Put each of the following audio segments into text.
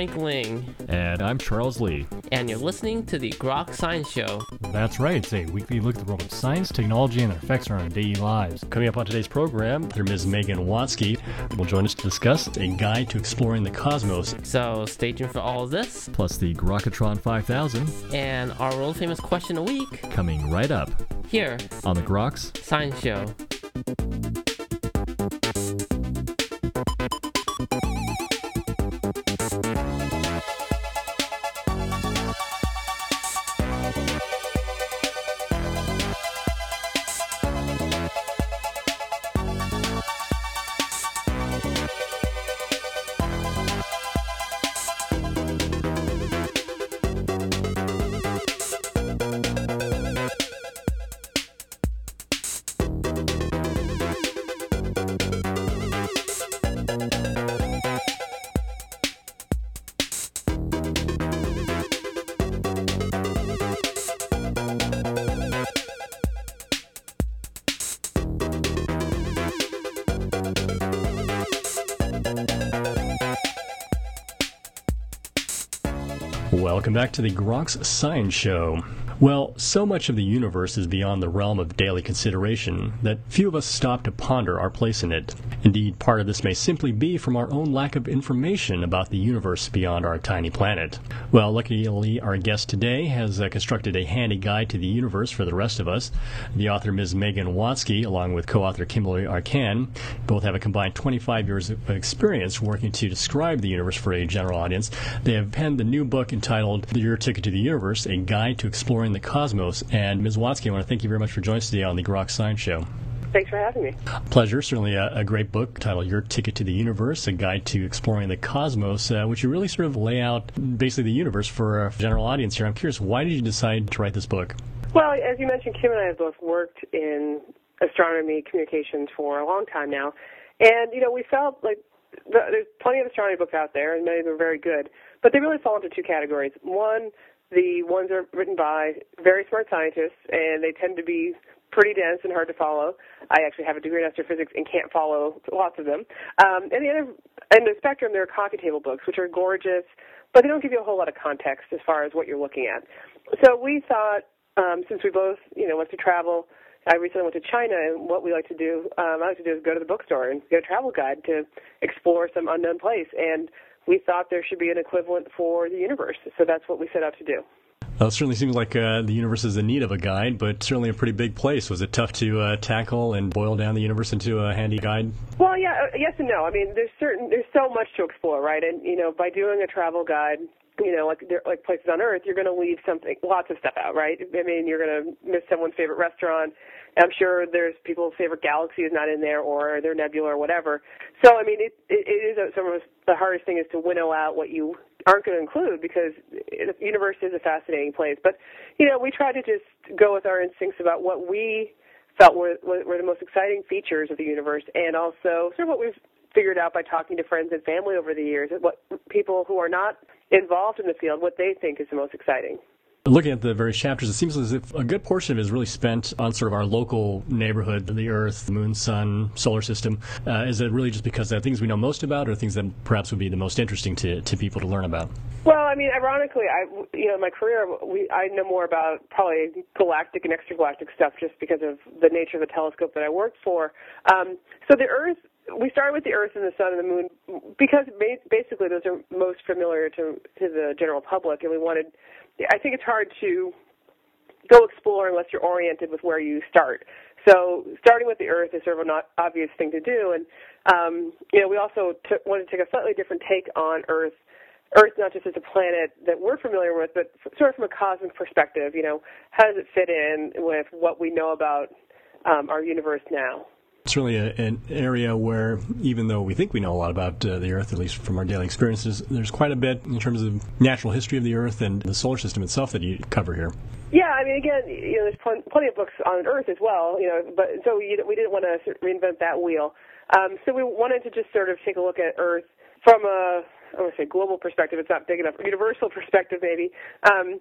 Frank Ling. And I'm Charles Lee. And you're listening to the Grok Science Show. That's right. It's a weekly look at the world of science, technology, and their effects on our daily lives. Coming up on today's program, Ms. Megan Watzke will join us to discuss a guide to exploring the cosmos. So stay tuned for all of this. Plus the Grokatron 5000. And our world famous question a week. Coming right up. Here. On the Groks Science Show. Welcome back to the Groks Science Show. Well, so much of the universe is beyond the realm of daily consideration that few of us stop to ponder our place in it. Indeed, part of this may simply be from our own lack of information about the universe beyond our tiny planet. Well, luckily, our guest today has uh, constructed a handy guide to the universe for the rest of us. The author, Ms. Megan Watzke, along with co author Kimberly Arcand, both have a combined 25 years of experience working to describe the universe for a general audience. They have penned the new book entitled Your Ticket to the Universe A Guide to Exploring the Cosmos. And Ms. Watzke, I want to thank you very much for joining us today on the Grok Science Show. Thanks for having me. Pleasure. Certainly a, a, great book titled Your Ticket to the Universe, a guide to exploring the cosmos, uh, which you really sort of lay out basically the universe for a general audience here. I'm curious, why did you decide to write this book? Well, as you mentioned, Kim and I have both worked in astronomy communications for a long time now. And, you know, we felt like the, there's plenty of astronomy books out there, and many of them are very good. But they really fall into two categories. One, the ones are written by very smart scientists, and they tend to be pretty dense and hard to follow. I actually have a degree in astrophysics and can't follow lots of them. Um, and the other end of the spectrum, there are coffee table books, which are gorgeous, but they don't give you a whole lot of context as far as what you're looking at. So we thought, um, since we both, you know, want to travel, I recently went to China, and what we like to do, um, I like to do is go to the bookstore and get a travel guide to explore some unknown place. And we thought there should be an equivalent for the universe, so that's what we set out to do. It certainly seems like uh, the universe is in need of a guide, but certainly a pretty big place. Was it tough to uh, tackle and boil down the universe into a handy guide? Well, yeah, uh, yes and no. I mean, there's certain there's so much to explore, right? And you know, by doing a travel guide, you know, like there, like places on Earth, you're going to leave something, lots of stuff out, right? I mean, you're going to miss someone's favorite restaurant. I'm sure there's people's favorite galaxy is not in there, or their nebula, or whatever. So, I mean, it it, it is a, some of the hardest thing is to winnow out what you aren't going to include because the universe is a fascinating place. But you know, we try to just go with our instincts about what we felt were were the most exciting features of the universe, and also sort of what we've figured out by talking to friends and family over the years, what people who are not involved in the field, what they think is the most exciting. Looking at the various chapters, it seems as if a good portion of it is really spent on sort of our local neighborhood, the Earth, the Moon, Sun, solar system. Uh, is it really just because the things we know most about, or things that perhaps would be the most interesting to, to people to learn about? Well, I mean, ironically, I you know, in my career, we I know more about probably galactic and extragalactic stuff just because of the nature of the telescope that I worked for. Um, so the Earth we started with the Earth and the Sun and the Moon because basically those are most familiar to to the general public, and we wanted. I think it's hard to go explore unless you're oriented with where you start. So starting with the Earth is sort of an obvious thing to do, and um, you know we also wanted to take a slightly different take on Earth. Earth not just as a planet that we're familiar with, but sort of from a cosmic perspective. You know, how does it fit in with what we know about um, our universe now? Certainly a, an area where, even though we think we know a lot about uh, the Earth, at least from our daily experiences, there's quite a bit in terms of natural history of the Earth and the solar system itself that you cover here. Yeah, I mean, again, you know, there's pl- plenty of books on Earth as well, you know, but so we, we didn't want to reinvent that wheel. Um, so we wanted to just sort of take a look at Earth from a, I want to say global perspective. It's not big enough, universal perspective maybe. Um,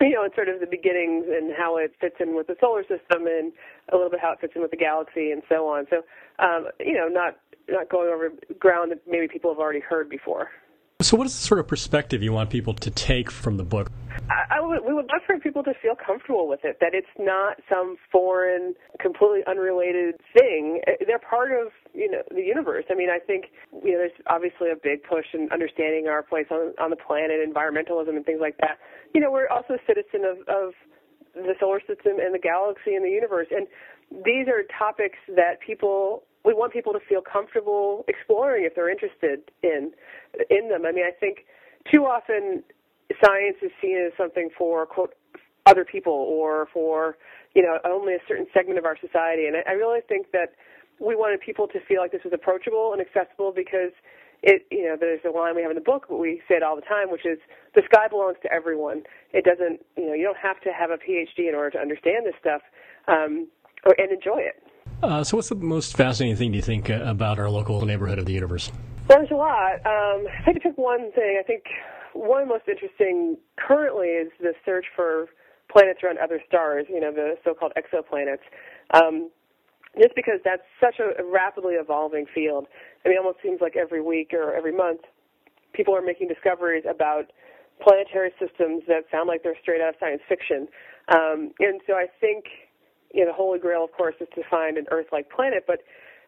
you know, it's sort of the beginnings and how it fits in with the solar system and a little bit how it fits in with the galaxy and so on. So, um, you know, not not going over ground that maybe people have already heard before. So, what is the sort of perspective you want people to take from the book? I, we would love for people to feel comfortable with it, that it's not some foreign, completely unrelated thing. Eh, they're part of, you know, the universe. I mean, I think, you know, there's obviously a big push in understanding our place on, on the planet, environmentalism and things like that. You know, we're also a citizen of, of the solar system and the galaxy and the universe. And these are topics that people we want people to feel comfortable exploring if they're interested in in them. I mean, I think too often science is seen as something for quote other people or for you know only a certain segment of our society. And I, really think that we wanted people to feel like this was approachable and accessible because it you know there's a line we have in the book but we say it all the time which is the sky belongs to everyone. It doesn't you know you don't have to have a phd in order to understand this stuff um, or, and enjoy it. Uh, so what's the most fascinating thing do you think uh, about our local neighborhood of the universe there's a lot um, i could pick one thing i think one most interesting currently is the search for planets around other stars you know the so-called exoplanets um, just because that's such a rapidly evolving field. I mean, it almost seems like every week or every month, people are making discoveries about planetary systems that sound like they're straight out of science fiction. Um, and so I think, you know, the holy grail, of course, is to find an Earth-like planet, but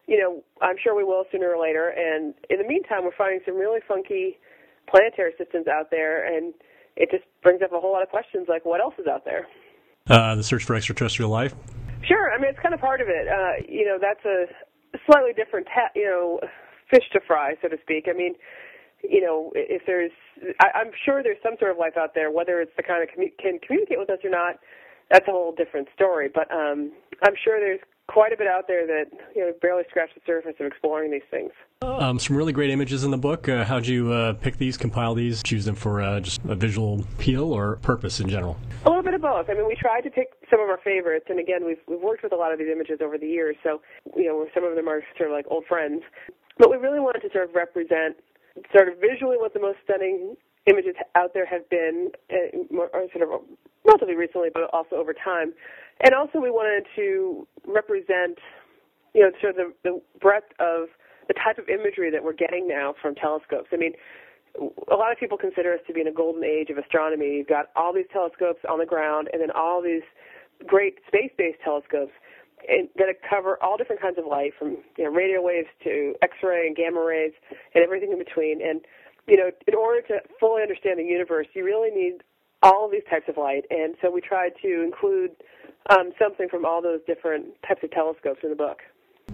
you know, I'm sure we will sooner or later. And in the meantime, we're finding some really funky planetary systems out there, and it just brings up a whole lot of questions like, what else is out there? Uh, the search for extraterrestrial life. Sure. I mean, it's kind of part of it. Uh, you know, that's a slightly different, ta- you know, fish to fry, so to speak. I mean, you know, if there's, I, I'm sure there's some sort of life out there, whether it's the kind of commu- can communicate with us or not. That's a whole different story. But um, I'm sure there's quite a bit out there that you know barely scratched the surface of exploring these things. Um, some really great images in the book. Uh, how'd you uh, pick these, compile these, choose them for uh, just a visual appeal or purpose in general? A little bit of both. I mean, we tried to pick some of our favorites, and again, we've we've worked with a lot of these images over the years, so you know some of them are sort of like old friends. But we really wanted to sort of represent sort of visually what the most stunning images out there have been, uh, or sort of relatively recently, but also over time. And also, we wanted to represent, you know, sort of the, the breadth of the type of imagery that we're getting now from telescopes. I mean, a lot of people consider us to be in a golden age of astronomy. You've got all these telescopes on the ground, and then all these great space-based telescopes that cover all different kinds of light, from you know, radio waves to X-ray and gamma rays, and everything in between. And you know, in order to fully understand the universe, you really need all of these types of light. And so we try to include um, something from all those different types of telescopes in the book.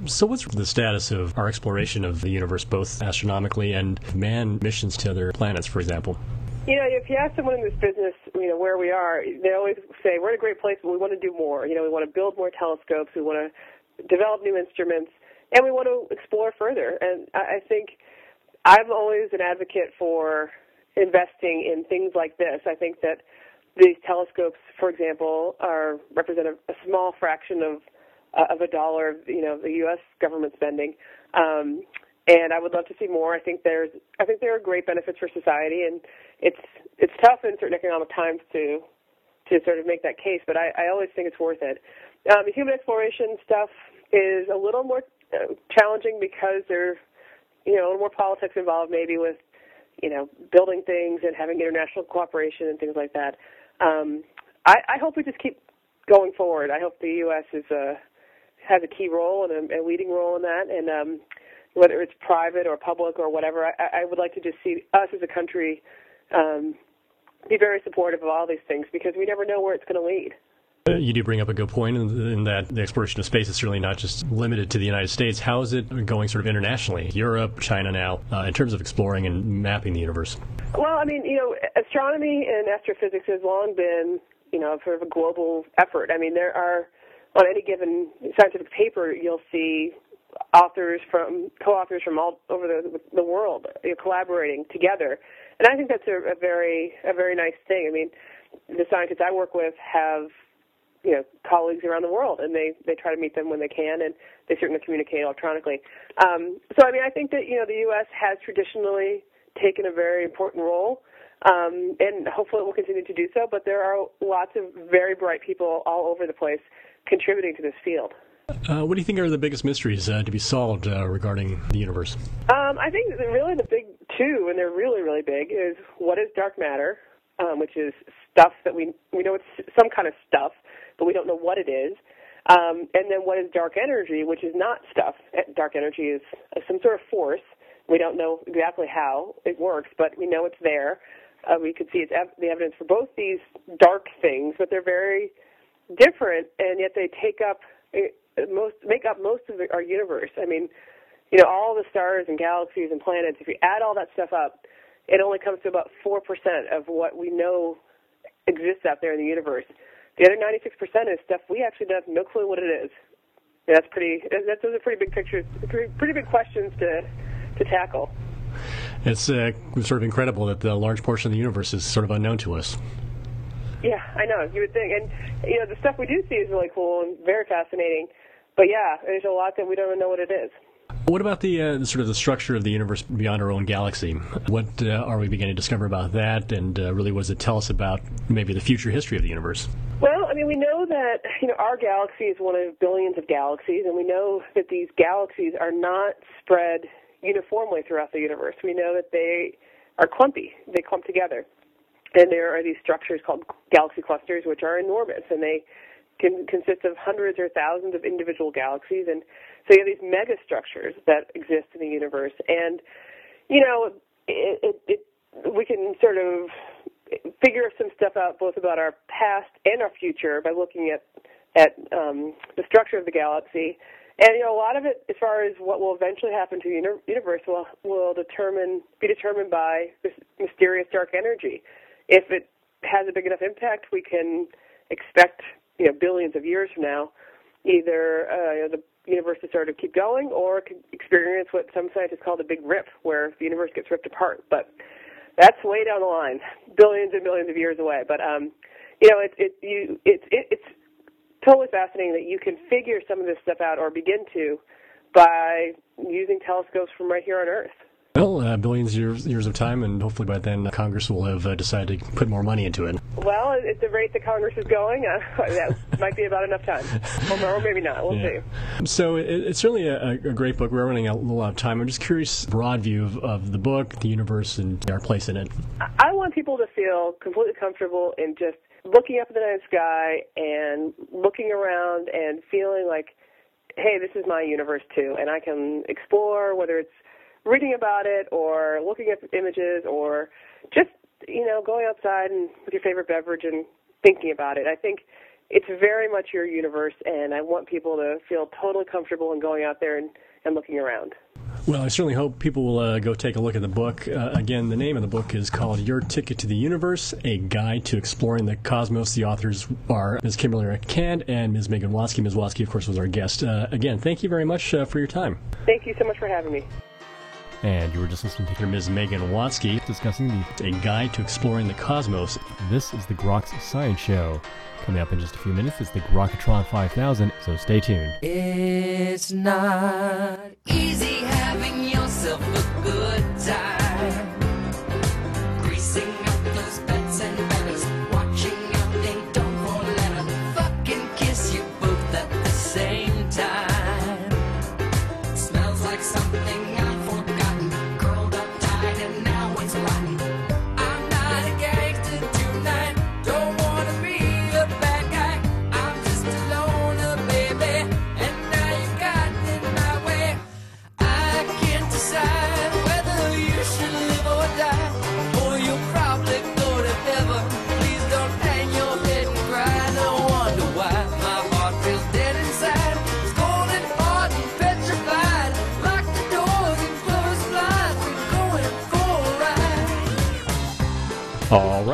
So, what's the status of our exploration of the universe, both astronomically and manned missions to other planets, for example? You know, if you ask someone in this business, you know, where we are, they always say, we're in a great place, but we want to do more. You know, we want to build more telescopes, we want to develop new instruments, and we want to explore further. And I think I'm always an advocate for investing in things like this. I think that these telescopes, for example, are represent a, a small fraction of uh, of a dollar of you know the U.S. government spending, um, and I would love to see more. I think there's I think there are great benefits for society, and it's it's tough in certain economic times to to sort of make that case, but I, I always think it's worth it. Um, the human exploration stuff is a little more uh, challenging because there's you know a little more politics involved, maybe with you know building things and having international cooperation and things like that. Um, I, I hope we just keep going forward. I hope the U.S. is a has a key role and a, a leading role in that, and um, whether it's private or public or whatever, I, I would like to just see us as a country um, be very supportive of all these things because we never know where it's going to lead. Uh, you do bring up a good point in, in, that the exploration of space is certainly not just limited to the United States. How is it going sort of internationally? Europe, China now, uh, in terms of exploring and mapping the universe? Well, I mean, you know, astronomy and astrophysics has long been, you know, sort of a global effort. I mean, there are, on any given scientific paper, you'll see authors from, co-authors from all over the, the world you know, collaborating together. And I think that's a, a very, a very nice thing. I mean, the scientists I work with have you know colleagues around the world, and they they try to meet them when they can, and they certainly communicate electronically. Um, so I mean, I think that you know the U.S. has traditionally taken a very important role, um, and hopefully it will continue to do so. But there are lots of very bright people all over the place contributing to this field. Uh, what do you think are the biggest mysteries uh, to be solved uh, regarding the universe? Um, I think really the big two, and they're really, really big, is what is dark matter, um, which is stuff that we we know it's some kind of stuff, but we don't know what it is. Um, and then what is dark energy, which is not stuff. Dark energy is some sort of force. We don't know exactly how it works, but we know it's there. Uh, we could see it's ev- the evidence for both these dark things, but they're very different, and yet they take up uh, most make up most of our universe. I mean, you know, all the stars and galaxies and planets. If you add all that stuff up, it only comes to about four percent of what we know exists out there in the universe. The other 96% is stuff we actually have no clue what it is. Yeah, that's pretty. That's those are pretty big pictures, pretty, pretty big questions to to tackle. It's uh, sort of incredible that the large portion of the universe is sort of unknown to us. Yeah, I know. You would think, and you know, the stuff we do see is really cool and very fascinating. But yeah, there's a lot that we don't even know what it is. What about the, uh, sort of the structure of the universe beyond our own galaxy? What uh, are we beginning to discover about that, and uh, really, what does it tell us about maybe the future history of the universe? Well, I mean, we know that you know our galaxy is one of billions of galaxies, and we know that these galaxies are not spread uniformly throughout the universe. We know that they are clumpy; they clump together, and there are these structures called galaxy clusters, which are enormous, and they can consist of hundreds or thousands of individual galaxies, and so you have these mega structures that exist in the universe, and you know, it, it, it we can sort of figure some stuff out both about our past and our future by looking at at um, the structure of the galaxy. And you know, a lot of it, as far as what will eventually happen to the universe, will will determine be determined by this mysterious dark energy. If it has a big enough impact, we can expect you know billions of years from now, either uh, you know, the universe to sort of keep going, or experience what some scientists call the big rip, where the universe gets ripped apart. But that's way down the line, billions and billions of years away. But um, you know, it's it you it's it, it's totally fascinating that you can figure some of this stuff out or begin to by using telescopes from right here on Earth. Well, uh, billions of years, years of time, and hopefully by then uh, Congress will have uh, decided to put more money into it. Well, at the rate that Congress is going, uh, that might be about enough time. Or maybe not. We'll yeah. see. So it, it's certainly a, a, great book. We're running out a little out of time. I'm just curious, broad view of, of the book, the universe, and our place in it. I want people to feel completely comfortable in just looking up at the night sky and looking around and feeling like, hey, this is my universe too, and I can explore whether it's reading about it or looking at images or just you know going outside and with your favorite beverage and thinking about it. I think it's very much your universe, and I want people to feel totally comfortable in going out there and, and looking around. Well, I certainly hope people will uh, go take a look at the book. Uh, again, the name of the book is called Your Ticket to the Universe A Guide to Exploring the Cosmos. The authors are Ms. Kimberly Arcand and Ms. Megan Watzke. Ms. Watzke, of course, was our guest. Uh, again, thank you very much uh, for your time. Thank you so much for having me. And you were just listening to Ms. Megan Watzke discussing the A Guide to Exploring the Cosmos. This is the Groks Science Show. Coming up in just a few minutes is the Grokatron 5000, so stay tuned. It's not easy having yourself a good time.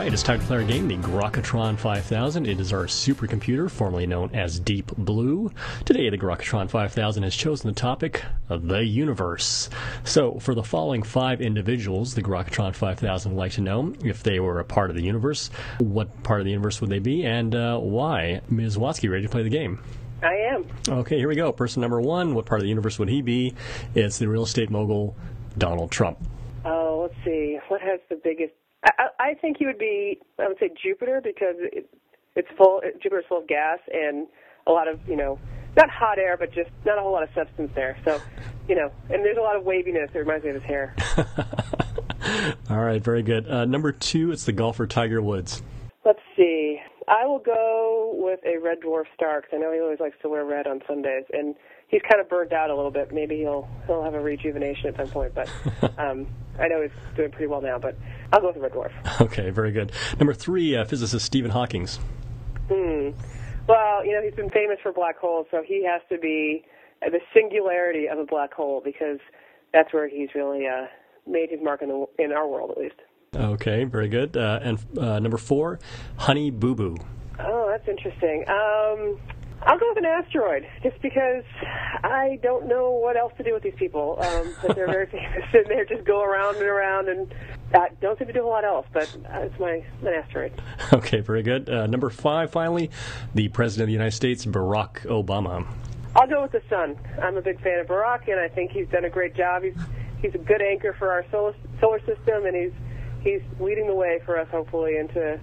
Right, it's time to play our game, the Grokatron 5000. It is our supercomputer, formerly known as Deep Blue. Today, the Grokatron 5000 has chosen the topic of the universe. So, for the following five individuals, the Grokatron 5000 would like to know if they were a part of the universe, what part of the universe would they be, and uh, why. Ms. Watzke, ready to play the game? I am. Okay, here we go. Person number one, what part of the universe would he be? It's the real estate mogul, Donald Trump. Oh, let's see. What has the biggest I, I think he would be. I would say Jupiter because it, it's full. Jupiter's full of gas and a lot of you know, not hot air, but just not a whole lot of substance there. So, you know, and there's a lot of waviness. It reminds me of his hair. All right, very good. Uh, number two, it's the golfer Tiger Woods. Let's see. I will go with a red dwarf star because I know he always likes to wear red on Sundays, and he's kind of burned out a little bit. Maybe he'll he'll have a rejuvenation at some point, but um, I know he's doing pretty well now. But I'll go with the red dwarf. Okay, very good. Number three, uh, physicist Stephen Hawking's. Hmm. Well, you know he's been famous for black holes, so he has to be the singularity of a black hole because that's where he's really uh, made his mark in the in our world at least. Okay, very good. Uh, and uh, number four, Honey Boo Boo. Oh, that's interesting. Um, I'll go with an asteroid, just because I don't know what else to do with these people. Um, but they're very famous, and they just go around and around, and uh, don't seem to do a lot else. But uh, it's my an asteroid. Okay, very good. Uh, number five, finally, the President of the United States, Barack Obama. I'll go with the sun. I'm a big fan of Barack, and I think he's done a great job. He's he's a good anchor for our solar solar system, and he's he's leading the way for us, hopefully, into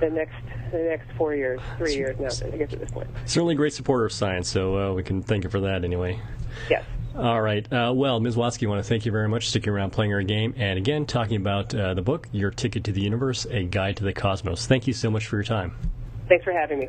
the next the next four years, three years now. I guess at this point. Certainly a great supporter of science, so uh, we can thank you for that anyway. Yes. All right. Uh, well, Ms. Watzke, I want to thank you very much for sticking around playing our game and again talking about uh, the book, Your Ticket to the Universe A Guide to the Cosmos. Thank you so much for your time. Thanks for having me.